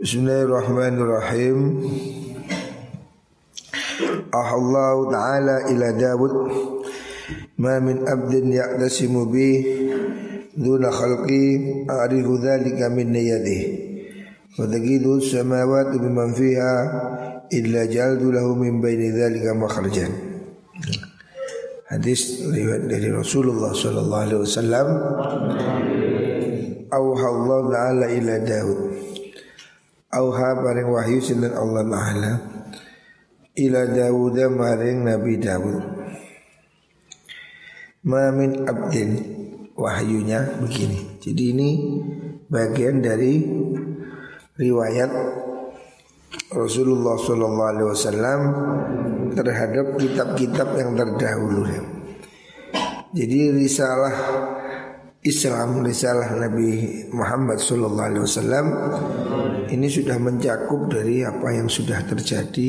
Bismillahirrahmanirrahim. Allah Ta'ala ila Dawud Ma min abdin ya'tasimu bi Duna khalqi A'rifu dhalika min niyadih Fatagidu samawati biman fiha Illa jaldu lahu min baini dhalika makhrajan Hadis riwayat dari Rasulullah sallallahu alaihi wasallam Allah Ta'ala ila Dawud Auha paring wahyu sinten Allah Ta'ala ila Dawud maring Nabi Dawud. Ma min abdin wahyunya begini. Jadi ini bagian dari riwayat Rasulullah Sallallahu Alaihi Wasallam terhadap kitab-kitab yang terdahulu. Jadi risalah Islam risalah Nabi Muhammad Sallallahu Alaihi Wasallam ini sudah mencakup dari apa yang sudah terjadi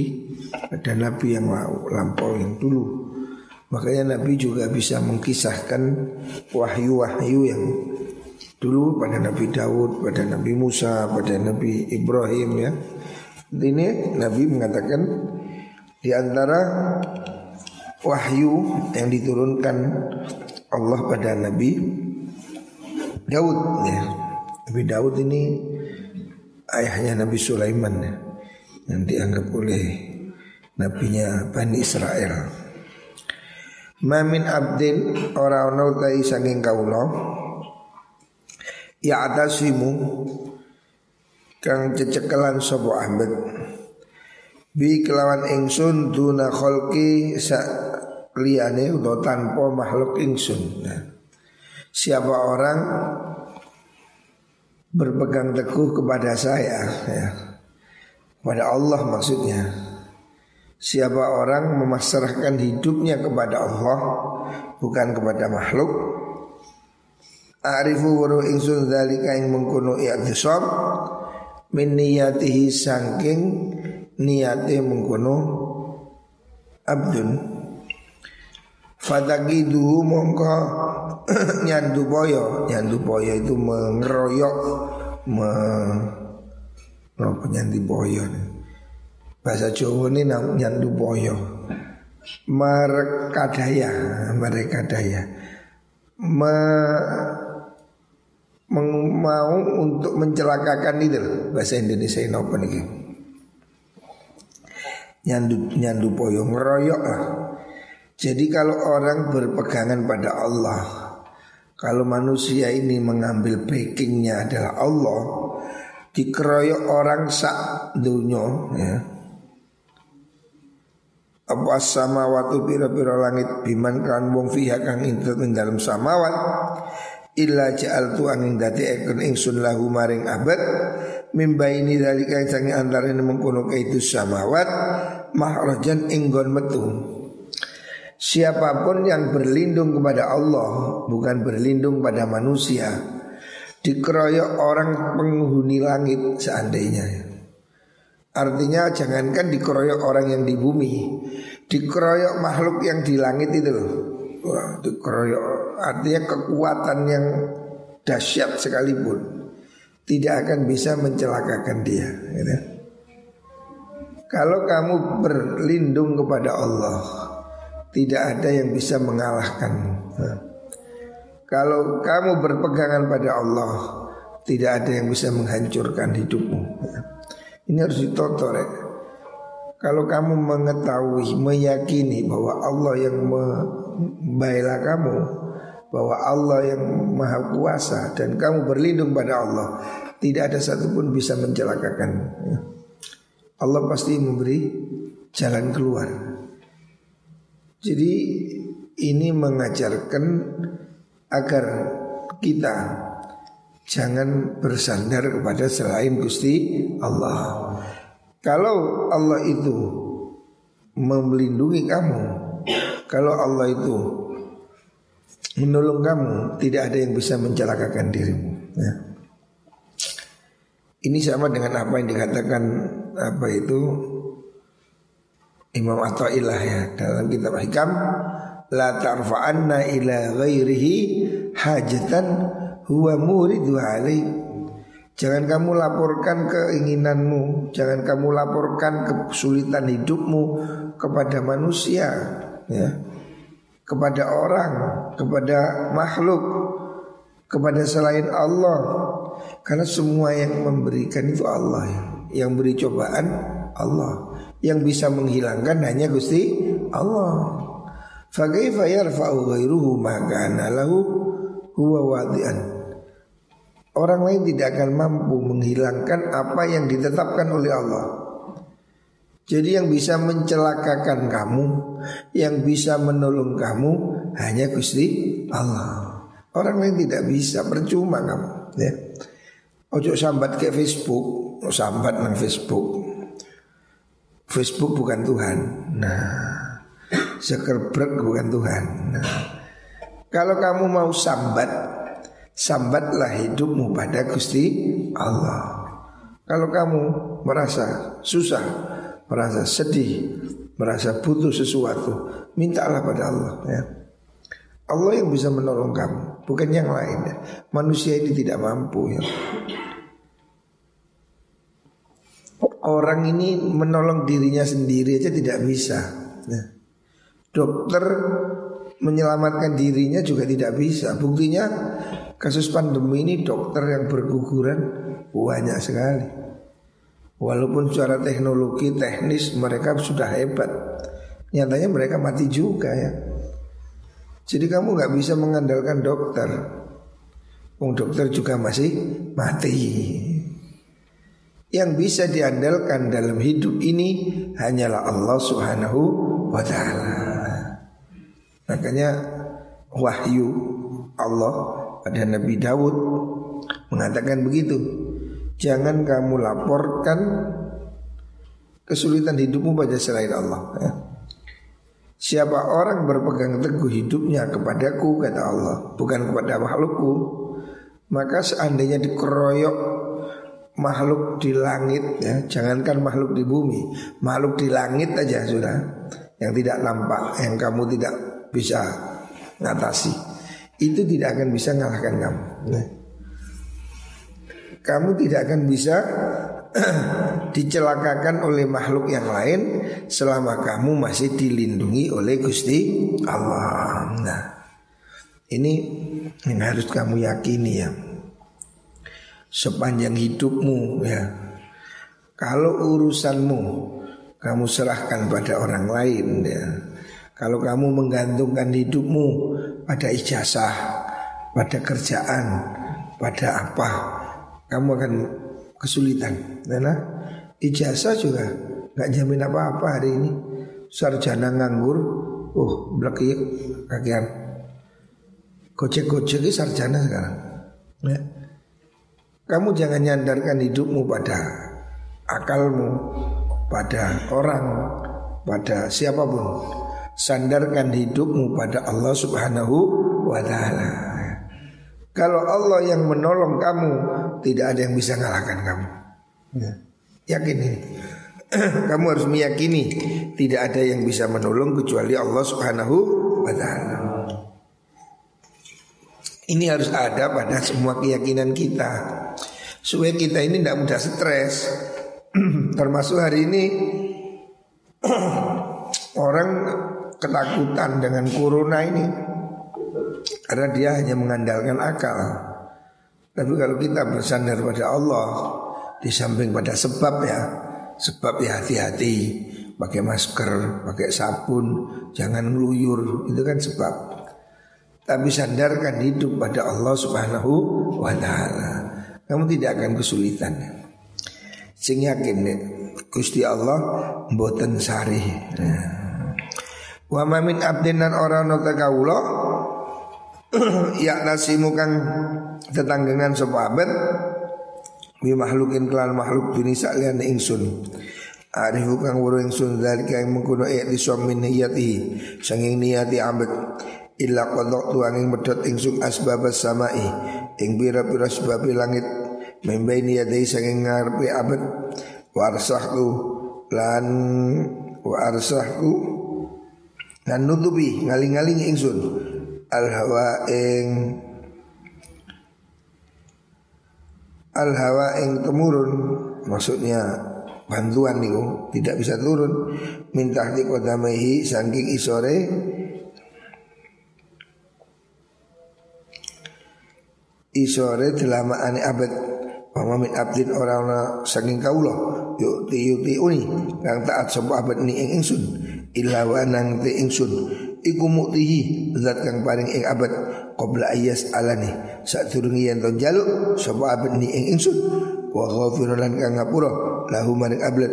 pada Nabi yang lampau yang dulu. Makanya Nabi juga bisa mengkisahkan wahyu-wahyu yang dulu pada Nabi Daud, pada Nabi Musa, pada Nabi Ibrahim ya. Ini Nabi mengatakan di antara wahyu yang diturunkan Allah pada Nabi Daud ya. Nabi Daud ini ayahnya Nabi Sulaiman ya, yang dianggap oleh nabinya Bani Israel. Mamin abdin ora ono saking kaulo ya atasimu kang cecekelan sapa Ahmad bi kelawan ingsun duna kholki sa liyane utawa tanpa makhluk ingsun. Nah, siapa orang berpegang teguh kepada saya ya. Pada Allah maksudnya. Siapa orang memasrahkan hidupnya kepada Allah Bukan kepada makhluk. Arifu waru ingsun dalika yang mengkuno i'tisab Min niyatihi sangking niyati mengkuno Abdun Fatagiduhu mongko nyandu boyo Nyandu boyo itu mengeroyok me, nyandu boyo Bahasa Jawa ini nyandu boyo Merekadaya Merekadaya. Me, Mau untuk mencelakakan itu Bahasa Indonesia ini apa nih Nyandu, nyandu boyo Ngeroyok lah jadi kalau orang berpegangan pada Allah Kalau manusia ini mengambil backingnya adalah Allah Dikeroyok orang sak dunia ya. Apa sama waktu pira-pira langit biman kan wong fiha kang intut ing dalam samawat illa ja'al tu angin dati ekon ingsun lahu maring abad mimbaini dari kang sangi antara ini mengkono kaitu samawat mahrajan inggon metu Siapa pun yang berlindung kepada Allah Bukan berlindung pada manusia Dikeroyok orang penghuni langit seandainya Artinya jangankan dikeroyok orang yang di bumi Dikeroyok makhluk yang di langit itu Wah, dikeroyok Artinya kekuatan yang dahsyat sekalipun Tidak akan bisa mencelakakan dia gitu. Kalau kamu berlindung kepada Allah tidak ada yang bisa mengalahkanmu. Kalau kamu berpegangan pada Allah, tidak ada yang bisa menghancurkan hidupmu. Ini harus ditotor ya. Kalau kamu mengetahui, meyakini bahwa Allah yang membela kamu, bahwa Allah yang maha kuasa dan kamu berlindung pada Allah, tidak ada satupun bisa mencelakakanmu. Allah pasti memberi jalan keluar. Jadi ini mengajarkan agar kita jangan bersandar kepada selain Gusti Allah. Kalau Allah itu melindungi kamu, kalau Allah itu menolong kamu, tidak ada yang bisa mencelakakan dirimu. Ya. Ini sama dengan apa yang dikatakan apa itu Imam Atta'illah ya dalam kitab Hikam la tarfa'anna ila ghairihi hajatan huwa muridu alaih Jangan kamu laporkan keinginanmu, jangan kamu laporkan kesulitan hidupmu kepada manusia, ya. Kepada orang, kepada makhluk, kepada selain Allah. Karena semua yang memberikan itu Allah ya. Yang beri cobaan Allah. Yang bisa menghilangkan hanya Gusti Allah. Fakaifa yarfa'u ghairuhu ma kana lahu huwa wadi'an. Orang lain tidak akan mampu menghilangkan apa yang ditetapkan oleh Allah. Jadi yang bisa mencelakakan kamu, yang bisa menolong kamu hanya Gusti Allah. Orang lain tidak bisa, percuma kamu. Ya. Ojo sambat ke Facebook, sambat nang Facebook. Facebook bukan Tuhan. Nah, Zuckerberg bukan Tuhan. Nah, kalau kamu mau sambat Sambatlah hidupmu pada Gusti Allah Kalau kamu merasa susah Merasa sedih Merasa butuh sesuatu Mintalah pada Allah ya. Allah yang bisa menolong kamu Bukan yang lain ya. Manusia ini tidak mampu ya Orang ini menolong dirinya sendiri aja tidak bisa ya. Dokter menyelamatkan dirinya juga tidak bisa Buktinya Kasus pandemi ini dokter yang berguguran banyak sekali. Walaupun secara teknologi teknis mereka sudah hebat, nyatanya mereka mati juga ya. Jadi kamu nggak bisa mengandalkan dokter. Wong dokter juga masih mati. Yang bisa diandalkan dalam hidup ini hanyalah Allah Subhanahu wa taala. Makanya wahyu Allah pada Nabi Dawud mengatakan begitu. Jangan kamu laporkan kesulitan hidupmu pada selain Allah. Ya. Siapa orang berpegang teguh hidupnya kepadaku kata Allah bukan kepada makhlukku maka seandainya dikeroyok makhluk di langit ya jangankan makhluk di bumi makhluk di langit aja sudah yang tidak nampak yang kamu tidak bisa ngatasi itu tidak akan bisa mengalahkan kamu. Nah. Kamu tidak akan bisa dicelakakan oleh makhluk yang lain selama kamu masih dilindungi oleh Gusti Allah. Nah, ini yang harus kamu yakini ya. Sepanjang hidupmu ya. Kalau urusanmu kamu serahkan pada orang lain ya. Kalau kamu menggantungkan hidupmu pada ijazah, pada kerjaan, pada apa, kamu akan kesulitan. Karena ijazah juga nggak jamin apa-apa hari ini. Sarjana nganggur, uh belakik kakian. Gojek-gojek sarjana sekarang. Ya. Kamu jangan nyandarkan hidupmu pada akalmu, pada orang, pada siapa pun sandarkan hidupmu pada Allah Subhanahu wa taala. Kalau Allah yang menolong kamu, tidak ada yang bisa mengalahkan kamu. Ya. Yakin ini. kamu harus meyakini tidak ada yang bisa menolong kecuali Allah Subhanahu wa taala. Ini harus ada pada semua keyakinan kita. Supaya kita ini tidak mudah stres. Termasuk hari ini orang ketakutan dengan corona ini karena dia hanya mengandalkan akal. Tapi kalau kita bersandar pada Allah di samping pada sebab ya, sebab ya hati-hati pakai masker, pakai sabun, jangan ngeluyur, itu kan sebab. Tapi sandarkan hidup pada Allah Subhanahu wa taala. Kamu tidak akan kesulitan. Sing yakin Gusti Allah mboten sari. Nah. Wa ma min abdin nan ora ana kawula ya nasimu kang tetanggengan sapa abad bi makhlukin kelan makhluk bini saklian ingsun Arifu kang wuro ingsun dari kang mengkono ayat di suami niyati sanging niyati abad illa qadok tuang ing medot ingsun asbab samai ing bira-bira sebab langit membai niyati sanging ngarepe abad. Warsahku lan warsahku dan nutupi ngaling-ngaling ingsun. Al hawa ing al hawa ing temurun. Maksudnya bantuan niku tidak bisa turun. Minta di kodamaihi saking isore. Isore ane abad wa min abdin orang saking kaulah. Yuk ti yuti uni kang taat sapa abad ni ing ingsun. Illa wa nang ti ingsun. Iku muktihi zat kang paring ing abad. Qabla ayas alani. Sak durunge yen to jaluk sapa abad ni ing ingsun. Wa ghafirun lan kang ngapura lahu maring abad.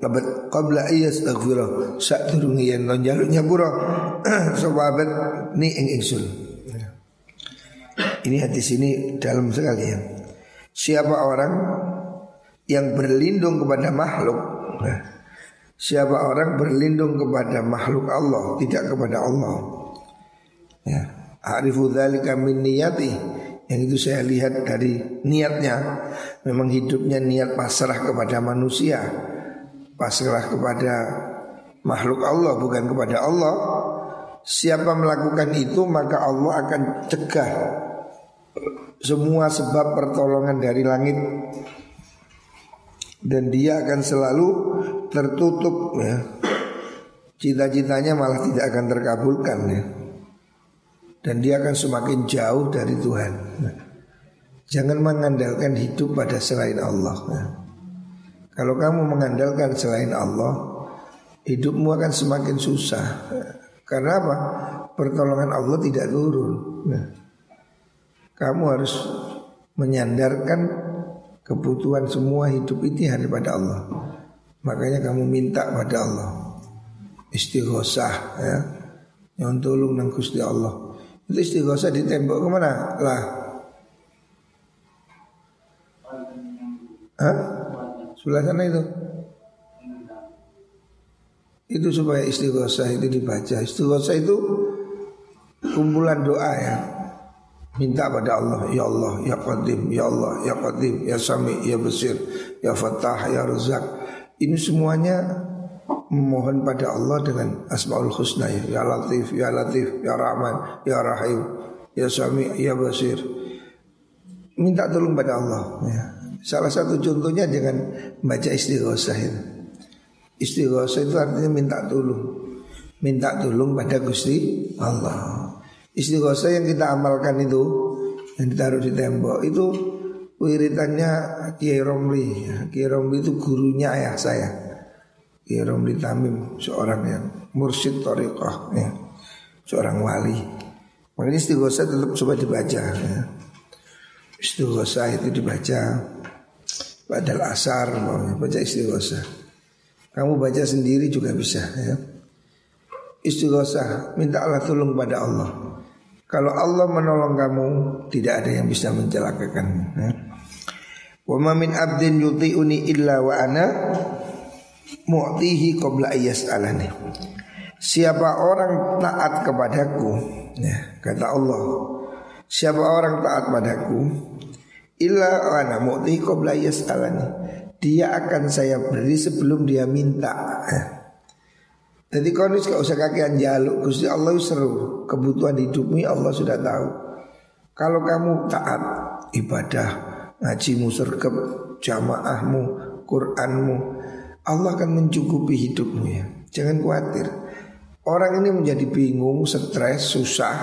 Abad qabla ayas aghfira sak durunge yen to jaluk nyapura sapa abad ni ing ingsun. Ini hadis ini dalam sekali ya. Siapa orang yang berlindung kepada makhluk? Nah, Siapa orang berlindung kepada makhluk Allah Tidak kepada Allah? Ya Arifu dzalika min niyati. Yang itu saya lihat dari niatnya. Memang hidupnya niat pasrah kepada manusia. Pasrah kepada makhluk Allah bukan kepada Allah. Siapa melakukan itu maka Allah akan cegah semua sebab pertolongan dari langit dan dia akan selalu tertutup ya. Cita-citanya malah tidak akan terkabulkan ya. Dan dia akan semakin jauh dari Tuhan. Nah, jangan mengandalkan hidup pada selain Allah. Ya. Kalau kamu mengandalkan selain Allah, hidupmu akan semakin susah. Karena apa? Pertolongan Allah tidak turun. Nah, kamu harus menyandarkan kebutuhan semua hidup ini hanya pada Allah. Makanya kamu minta pada Allah. Istighosah ya. Yang tolong nang Gusti Allah. Itu istighosah di tembok ke mana? Lah. Hah? Sebelah sana itu. Itu supaya istighosah itu dibaca. Istighosah itu kumpulan doa ya Minta pada Allah Ya Allah Ya Qadim Ya Allah Ya Qadim Ya Sami Ya Basir Ya Fatah Ya Razak Ini semuanya Memohon pada Allah dengan Asma'ul Husna ya, ya Latif Ya Latif Ya Rahman Ya Rahim Ya Sami Ya Basir. Minta tolong pada Allah ya. Salah satu contohnya dengan Baca istighosah itu. Istighosah itu artinya minta tolong. Minta tolong pada Gusti Allah Istighosah yang kita amalkan itu yang ditaruh di tembok itu wiritannya Kiai Romli. Ya. Kiai Romli itu gurunya ayah saya. Kiai Romli Tamim seorang yang mursyid tariqah ya. Seorang wali. Makanya istighosah tetap coba dibaca ya. Istighosah itu dibaca Padahal asar baca istighosah. Kamu baca sendiri juga bisa ya. Istighosah minta Allah tolong pada Allah. Kalau Allah menolong kamu Tidak ada yang bisa mencelakakan ya. Wa ma min abdin yuti'uni illa wa ana mu'tihi qabla alani. Siapa orang taat kepadaku ya, Kata Allah Siapa orang taat padaku Illa wa ana mu'tihi qabla alani. Dia akan saya beri sebelum dia minta ya. Jadi kau gak usah kakean jaluk. Gusti Allah seru. Kebutuhan hidupmu Allah sudah tahu. Kalau kamu taat ibadah Ngajimu sergap Jamaahmu Quranmu Allah akan mencukupi hidupmu ya. Jangan khawatir. Orang ini menjadi bingung, stres, susah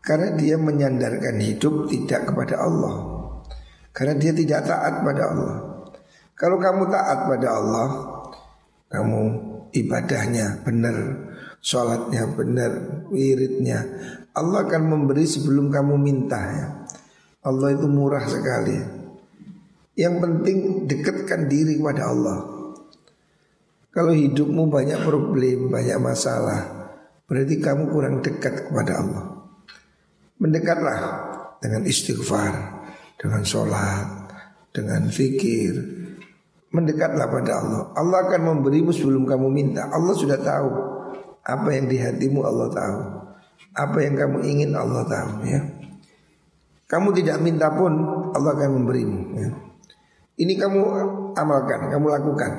Karena dia menyandarkan hidup tidak kepada Allah. Karena dia tidak taat pada Allah. Kalau kamu taat pada Allah Kamu ibadahnya benar, sholatnya benar, wiridnya. Allah akan memberi sebelum kamu minta ya. Allah itu murah sekali. Yang penting dekatkan diri kepada Allah. Kalau hidupmu banyak problem, banyak masalah, berarti kamu kurang dekat kepada Allah. Mendekatlah dengan istighfar, dengan sholat, dengan fikir, Mendekatlah pada Allah. Allah akan memberimu sebelum kamu minta. Allah sudah tahu. Apa yang di hatimu Allah tahu. Apa yang kamu ingin Allah tahu ya. Kamu tidak minta pun Allah akan memberimu ya. Ini kamu amalkan, kamu lakukan.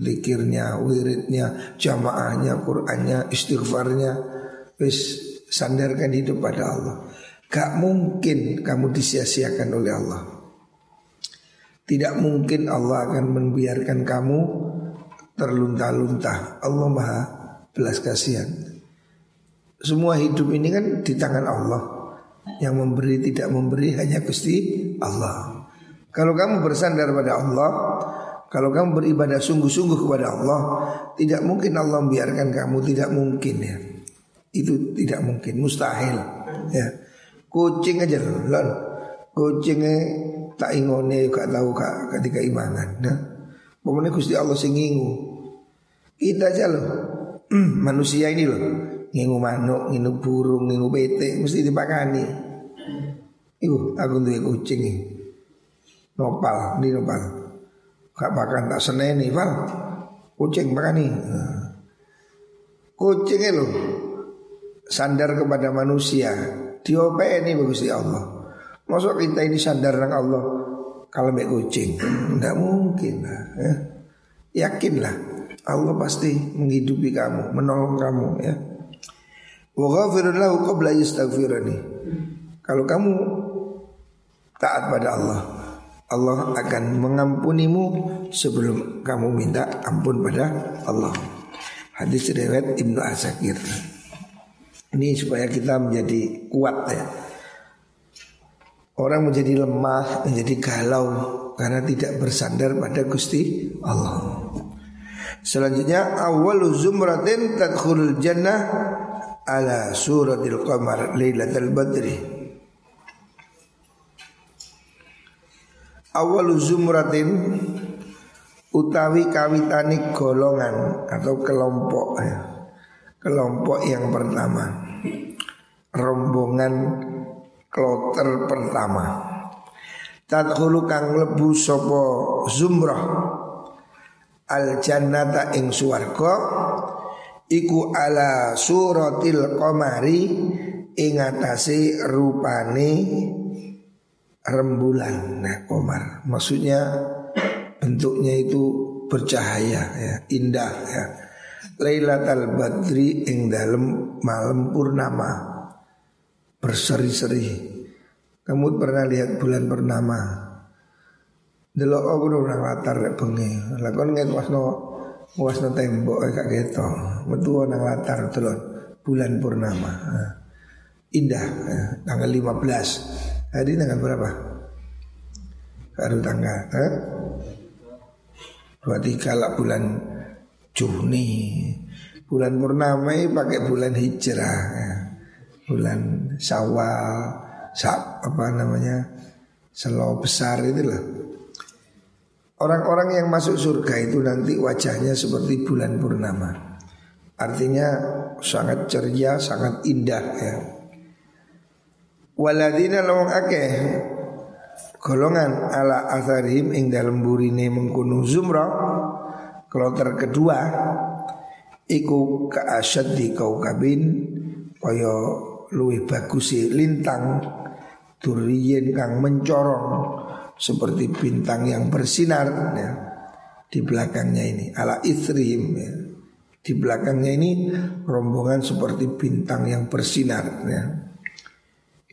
Likirnya, wiridnya, jamaahnya, Qur'annya, istighfarnya. Wis sandarkan hidup pada Allah. Gak mungkin kamu disia-siakan oleh Allah Tidak mungkin Allah akan membiarkan kamu terlunta-lunta. Allah Maha belas kasihan. Semua hidup ini kan di tangan Allah. Yang memberi tidak memberi hanya Gusti Allah. Kalau kamu bersandar pada Allah, kalau kamu beribadah sungguh-sungguh kepada Allah, tidak mungkin Allah membiarkan kamu, tidak mungkin ya. Itu tidak mungkin, mustahil. Ya. Kucing aja lon. Kucingnya tak ingone gak tahu kak ketika imanan. Nah, pokoknya Gusti Allah sing ngingu. Kita aja loh, manusia ini loh, ngingu manuk, ngingu burung, ngingu bete, mesti dipakani. Iku aku tuh kucing ini. Nopal, ini nopal. Gak makan tak seneni, Val. Kucing makani. Nah. Kucingnya loh sandar kepada manusia. Diopeni bagus di Allah. Masuk kita ini sandar dengan Allah kalau mbak kucing, tidak mungkin lah. Ya. Yakinlah Allah pasti menghidupi kamu, menolong kamu ya. Kalau kamu taat pada Allah, Allah akan mengampunimu sebelum kamu minta ampun pada Allah. Hadis riwayat Ibnu Asakir. Ini supaya kita menjadi kuat ya. Orang menjadi lemah, menjadi galau karena tidak bersandar pada Gusti Allah. Selanjutnya awal zumratin tadkhulul jannah ala suratil qamar lailatul badri. Awal zumratin utawi kawitani golongan atau kelompok ya. Kelompok yang pertama Rombongan kloter pertama. Tadkhulu kang lebu sopo zumrah. Al jannata ing suwarga Iku ala suratil komari Ing atasi rupane rembulan Nah komar Maksudnya bentuknya itu bercahaya ya, Indah ya. Lailatul Badri ing dalem malam purnama berseri-seri. Kamu pernah lihat bulan purnama? Delok aku udah latar rek bengi. Lah kon ngetwasno wasno tembok gak keto. Metu nang latar delok bulan purnama. Indah tanggal 15. Hari tanggal berapa? Baru tanggal eh? 23 lah bulan Juni Bulan purnama ini pakai bulan hijrah ya. Bulan Syawal apa namanya Selo besar itu lah Orang-orang yang masuk surga itu nanti wajahnya seperti bulan purnama. Artinya sangat ceria, sangat indah ya. Waladina lawang akeh golongan ala atharihim ing dalam burine mengkunu zumrah Kloter kedua Iku keasyad di kau kabin Kaya luwih bagus lintang Duriyen kang mencorong Seperti bintang yang bersinar ya. Di belakangnya ini Ala ithrihim ya. Di belakangnya ini rombongan seperti bintang yang bersinar ya.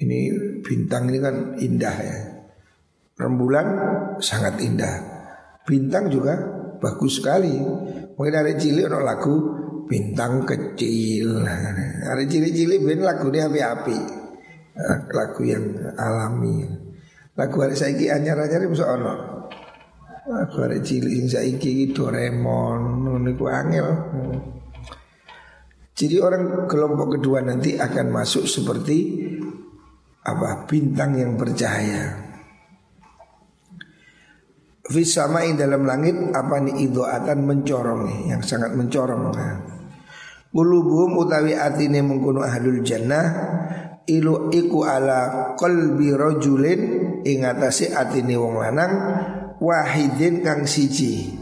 Ini bintang ini kan indah ya Rembulan sangat indah Bintang juga bagus sekali. Mungkin ada cilik ada lagu bintang kecil. Ada cilik-cilik ben lagu ini api-api. Eh, lagu yang alami. Lagu hari saiki anyar-anyar bisa ono. Lagu hari yang saiki Doraemon niku angel. Jadi orang kelompok kedua nanti akan masuk seperti apa bintang yang bercahaya. Fisama dalam langit apa nih idoatan mencorong yang sangat mencorong. Ulubuhum utawi atine mengkuno ahlul jannah ilu iku ala qalbi rajulin ing atase atine wong lanang wahidin kang siji.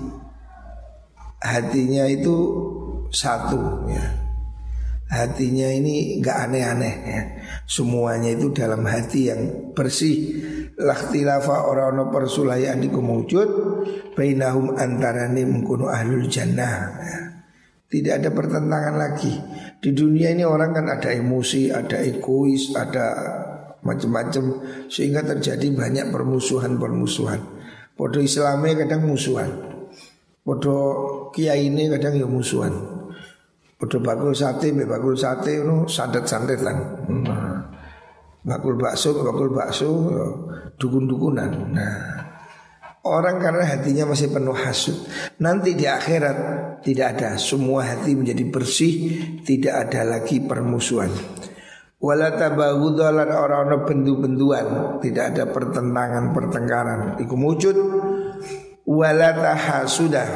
Hatinya itu satu ya. Hatinya ini enggak aneh-aneh ya. Semuanya itu dalam hati yang bersih Lakhtilafa orang persulayan iku Bainahum antarane mengkuno ahlul jannah Tidak ada pertentangan lagi Di dunia ini orang kan ada emosi, ada egois, ada macam-macam Sehingga terjadi banyak permusuhan-permusuhan Podo Islamnya kadang musuhan. Podo kiai ini kadang ya musuhan. Podo bakul sate, be bakul sate no santet-santet lah. Nah, bakul bakso, bakul bakso, ya, dukun-dukunan. Nah, Orang karena hatinya masih penuh hasud Nanti di akhirat tidak ada. Semua hati menjadi bersih Tidak ada lagi permusuhan. Wala tabaghudalan orang-orang bendu-benduan. Tidak ada pertentangan pertengkaran. Iku wujud Wala tahasudah.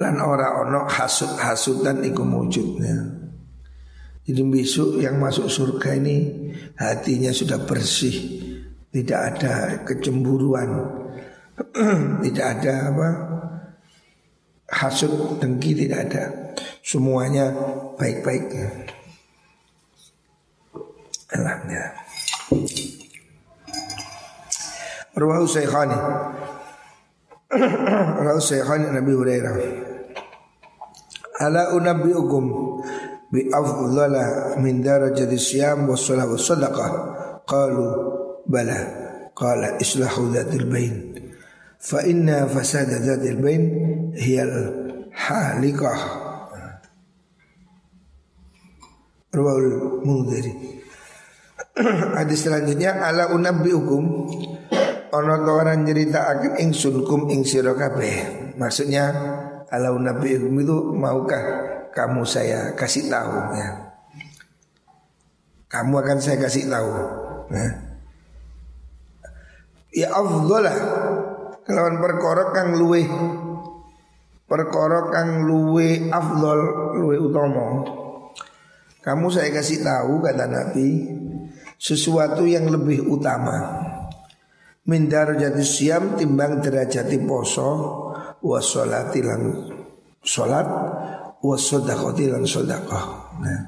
Lan orang-orang hasud-hasudan iku wujudnya Jadi besok yang masuk surga ini Hatinya sudah bersih. Tidak ada kecemburuan, tidak ada apa hasut dengki tidak ada. Semuanya baik-baik. Alhamdulillah. Rawahu Syekhani Rawahu Syekhani Nabi Hurairah Ala unabbiukum bi afdhala min darajati siyam wa salah wa sadaqah qalu bala qala islahu dzatil bain fa inna fasada dzatil bain hiyal halikah Rawal Mundhiri Hadis selanjutnya ala unabbi hukum ono to orang cerita akan ingsun kum ing sira kabeh. Maksudnya ala unabbi hukum itu maukah kamu saya kasih tahu ya. Kamu akan saya kasih tahu. Ya ya afdhalah kelawan perkara kang luwe perkara kang luwe afdol luwe utama kamu saya kasih tahu kata Nabi sesuatu yang lebih utama min darajati siam timbang derajati poso wa sholati lan sholat wa sodakoti lan sodakoh nah.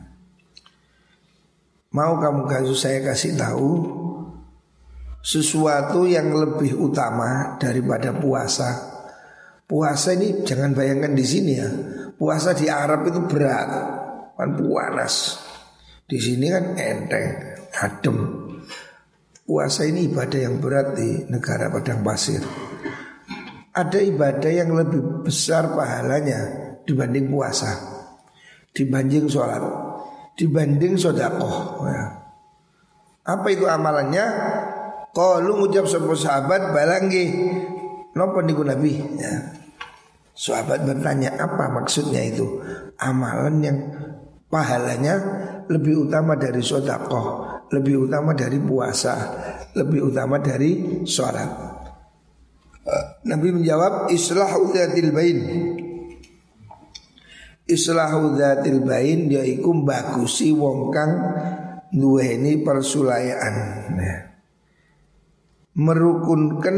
mau kamu kasih saya kasih tahu sesuatu yang lebih utama daripada puasa. Puasa ini jangan bayangkan di sini ya. Puasa di Arab itu berat, kan panas. Di sini kan enteng, adem. Puasa ini ibadah yang berat di negara padang pasir. Ada ibadah yang lebih besar pahalanya dibanding puasa, dibanding sholat, dibanding sodakoh. Ya. Apa itu amalannya? Kalau ngucap sebuah sahabat balanggi Nopo niku Nabi? Ya. Sahabat bertanya apa maksudnya itu? Amalan yang pahalanya lebih utama dari sodakoh Lebih utama dari puasa Lebih utama dari sholat. Nabi menjawab Islahu dhatil bain. Islahu dhatil bain Yaitu bagusi wong kang persulayaan. Nah merukunkan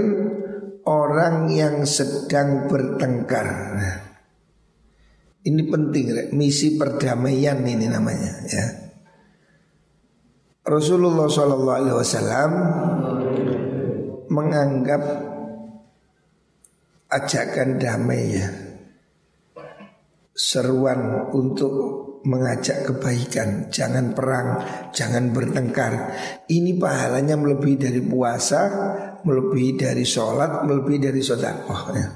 orang yang sedang bertengkar. Ini penting, misi perdamaian ini namanya ya. Rasulullah Wasallam menganggap ajakan damai ya seruan untuk mengajak kebaikan, jangan perang, jangan bertengkar. Ini pahalanya melebihi dari puasa, melebihi dari sholat, melebihi dari sodakoh. Ya.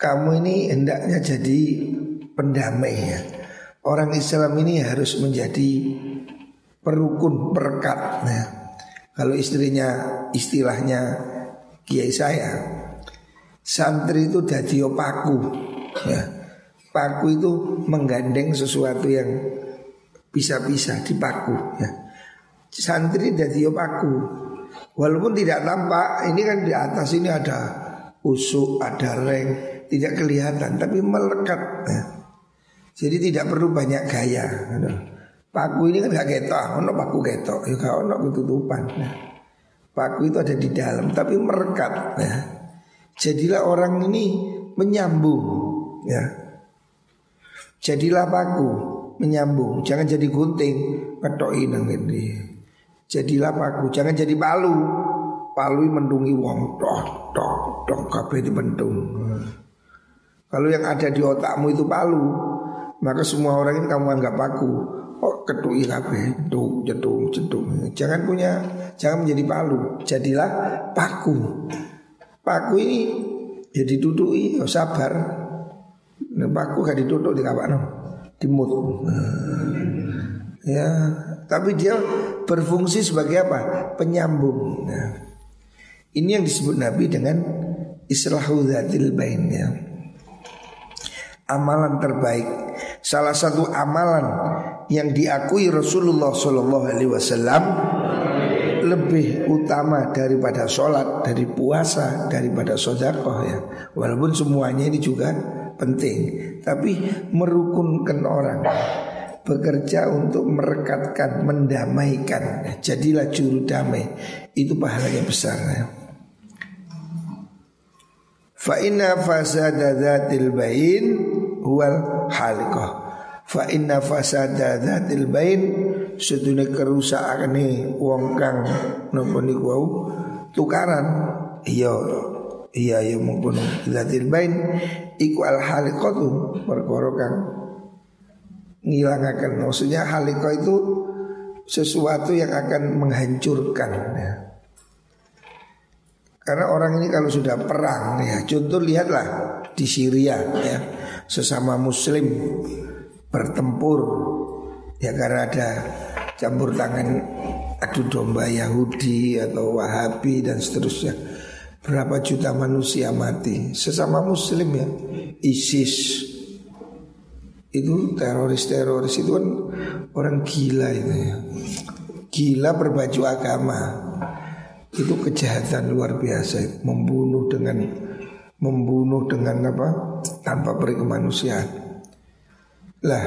Kamu ini hendaknya jadi pendamai ya. Orang Islam ini harus menjadi perukun, perekat. Ya. Kalau istrinya istilahnya kiai saya, santri itu jadi opaku. Ya Paku itu menggandeng sesuatu yang bisa-bisa dipaku ya. Santri dari paku. Walaupun tidak tampak, ini kan di atas ini ada usuk, ada reng, tidak kelihatan tapi melekat ya. Jadi tidak perlu banyak gaya. Paku ini kan gak ketok, ono paku ketok, ya gak ono ketutupan. Ya. Paku itu ada di dalam tapi merekat ya. Jadilah orang ini menyambung ya Jadilah paku menyambung, jangan jadi gunting, ketoi nang ini. Jadilah paku, jangan jadi palu. Palu mendungi wong, tok tok tok kabeh dibentung. Kalau yang ada di otakmu itu palu, maka semua orang ini kamu anggap paku. Oh, ketui kabeh, tuh jedung jedung. Jangan punya jangan menjadi palu, jadilah paku. Paku ini ya didudui, ya sabar. Nah, paku gak diduduk di kapak no, dimut. Ya, tapi dia berfungsi sebagai apa? Penyambung. Nah, ini yang disebut Nabi dengan islahu dzatil ya. Amalan terbaik, salah satu amalan yang diakui Rasulullah Wasallam lebih utama daripada sholat, dari puasa, daripada sodakoh ya. Walaupun semuanya ini juga penting, tapi merukunkan orang bekerja untuk merekatkan, mendamaikan. Jadilah juru damai. Itu pahalanya besar ya. Fa inna fasada dzatil bain huwal halikah. Fa inna fasada dzatil bain sedune kerusakane wong kang napa niku wau tukaran. Iya iya ya mungkin dzatil bain iku al halikatu perkara kang ngilangaken maksudnya halikah itu sesuatu yang akan menghancurkan ya. Karena orang ini kalau sudah perang ya, contoh lihatlah di Syria ya, sesama muslim bertempur ya karena ada campur tangan adu domba Yahudi atau Wahabi dan seterusnya. Berapa juta manusia mati sesama muslim ya. ISIS itu teroris-teroris itu kan orang gila itu ya. Gila berbaju agama. Itu kejahatan luar biasa. Membunuh dengan membunuh dengan apa? Tanpa kemanusiaan lah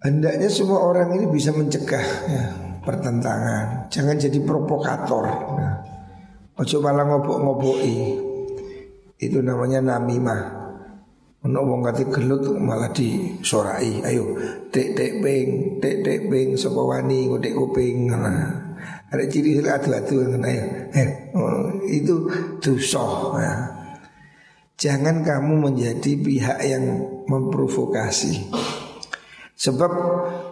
hendaknya semua orang ini bisa mencegah ya, pertentangan. Jangan jadi provokator. Nah, ojo malah ngobok-ngoboki. Itu namanya namimah Ono wong kate gelut malah disorai. Ayo, dek dek beng, dek dek beng sapa wani ngodek kuping. Nah. Ada ciri ciri adu-adu ya. Eh, oh, itu dosa. Ya. Jangan kamu menjadi pihak yang memprovokasi. Sebab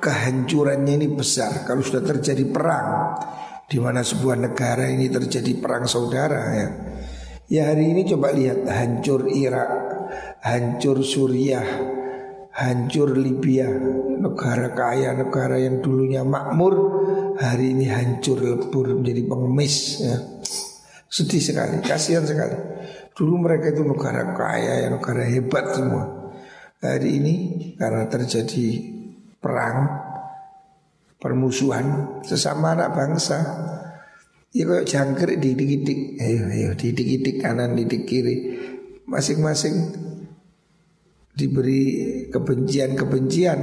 kehancurannya ini besar kalau sudah terjadi perang di mana sebuah negara ini terjadi perang saudara ya. Ya hari ini coba lihat hancur Irak, hancur Suriah, hancur Libya, negara kaya, negara yang dulunya makmur, hari ini hancur lebur menjadi pengemis. Ya. Sedih sekali, kasihan sekali. Dulu mereka itu negara kaya, ya, negara hebat semua. Hari ini karena terjadi perang, permusuhan sesama anak bangsa. Ya kayak jangkrik didik-didik, ayo ayo didik-didik kanan, didik kiri, masing-masing diberi kebencian-kebencian.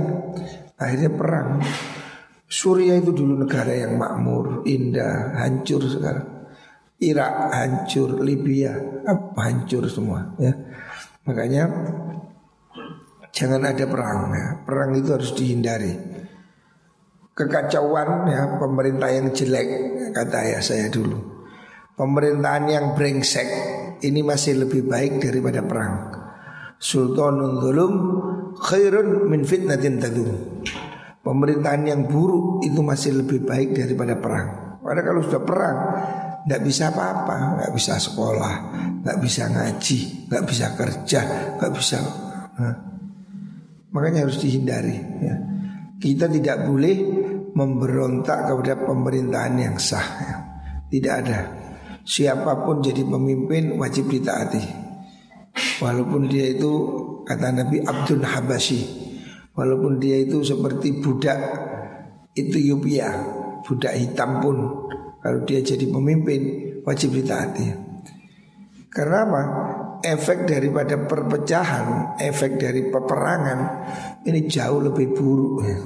Akhirnya perang. Suria itu dulu negara yang makmur indah hancur sekarang. Irak hancur Libya apa hancur semua ya. Makanya jangan ada perang ya. Perang itu harus dihindari. Kekacauan ya pemerintah yang jelek kata ayah saya dulu. Pemerintahan yang brengsek ini masih lebih baik daripada perang sultanun zulum khairun min fitnatin tadum. Pemerintahan yang buruk itu masih lebih baik daripada perang. Karena kalau sudah perang, nggak bisa apa-apa, nggak bisa sekolah, nggak bisa ngaji, nggak bisa kerja, nggak bisa. Nah, makanya harus dihindari. Ya. Kita tidak boleh memberontak kepada pemerintahan yang sah. Ya. Tidak ada. Siapa pun jadi pemimpin wajib ditaati. Walaupun dia itu kata Nabi Abdul Habashi Walaupun dia itu seperti budak Ethiopia Budak hitam pun Kalau dia jadi pemimpin Wajib ditaati Karena apa? Efek daripada perpecahan Efek dari peperangan Ini jauh lebih buruk ya.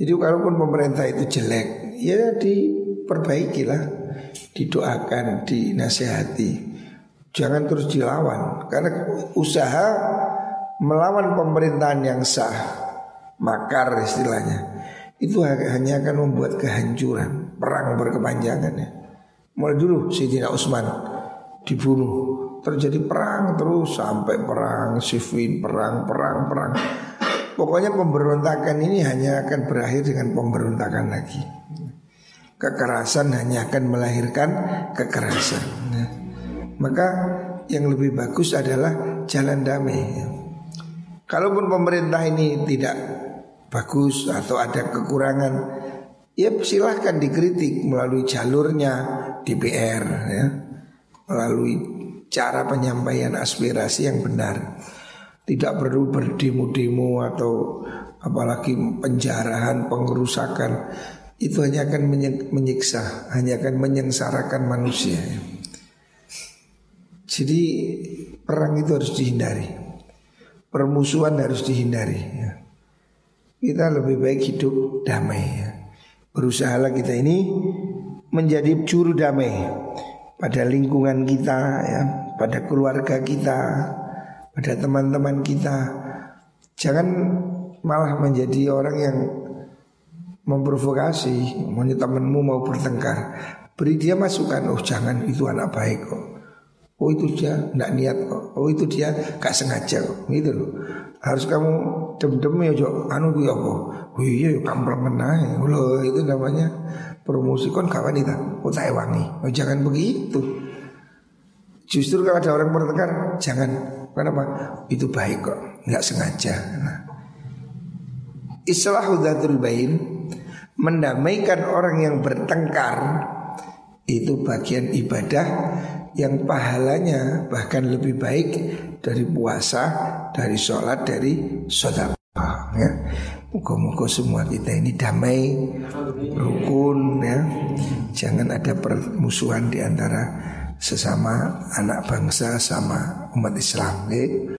Jadi kalaupun pemerintah itu jelek Ya diperbaikilah Didoakan, dinasehati. Jangan terus dilawan Karena usaha melawan pemerintahan yang sah Makar istilahnya Itu hanya akan membuat kehancuran Perang berkepanjangan ya. Mulai dulu Sayyidina Utsman dibunuh Terjadi perang terus sampai perang Sifin, perang, perang, perang. Pokoknya pemberontakan ini hanya akan berakhir dengan pemberontakan lagi. Kekerasan hanya akan melahirkan kekerasan. Nah, maka yang lebih bagus adalah jalan damai. Kalaupun pemerintah ini tidak bagus atau ada kekurangan, ya silahkan dikritik melalui jalurnya DPR, ya, melalui cara penyampaian aspirasi yang benar. Tidak perlu berdemo-demo atau apalagi penjarahan, pengerusakan. Itu hanya akan menyiksa, hanya akan menyengsarakan manusia. Jadi perang itu harus dihindari. Permusuhan harus dihindari. Ya. Kita lebih baik hidup damai. Ya. Berusahalah kita ini menjadi juru damai pada lingkungan kita, ya, pada keluarga kita, pada teman-teman kita. Jangan malah menjadi orang yang memprovokasi, mau temanmu mau bertengkar, beri dia masukan, oh jangan itu anak baik kok. Oh itu dia tidak niat kok. Oh itu dia gak sengaja kok. Gitu loh. Harus kamu dem-dem ya jo. Anu ya kok. Oh iya ya kamplang menah. Loh itu namanya promosi kon kawan itu. Oh tak wangi. Oh jangan begitu. Justru kalau ada orang bertengkar jangan. Kenapa? Itu baik kok. Nggak sengaja. Nah. Islahu dzatul bain mendamaikan orang yang bertengkar itu bagian ibadah yang pahalanya bahkan lebih baik dari puasa, dari sholat, dari sodapah ya. Moga-moga semua kita ini damai, rukun ya. Jangan ada permusuhan di antara sesama anak bangsa sama umat Islam. Ya.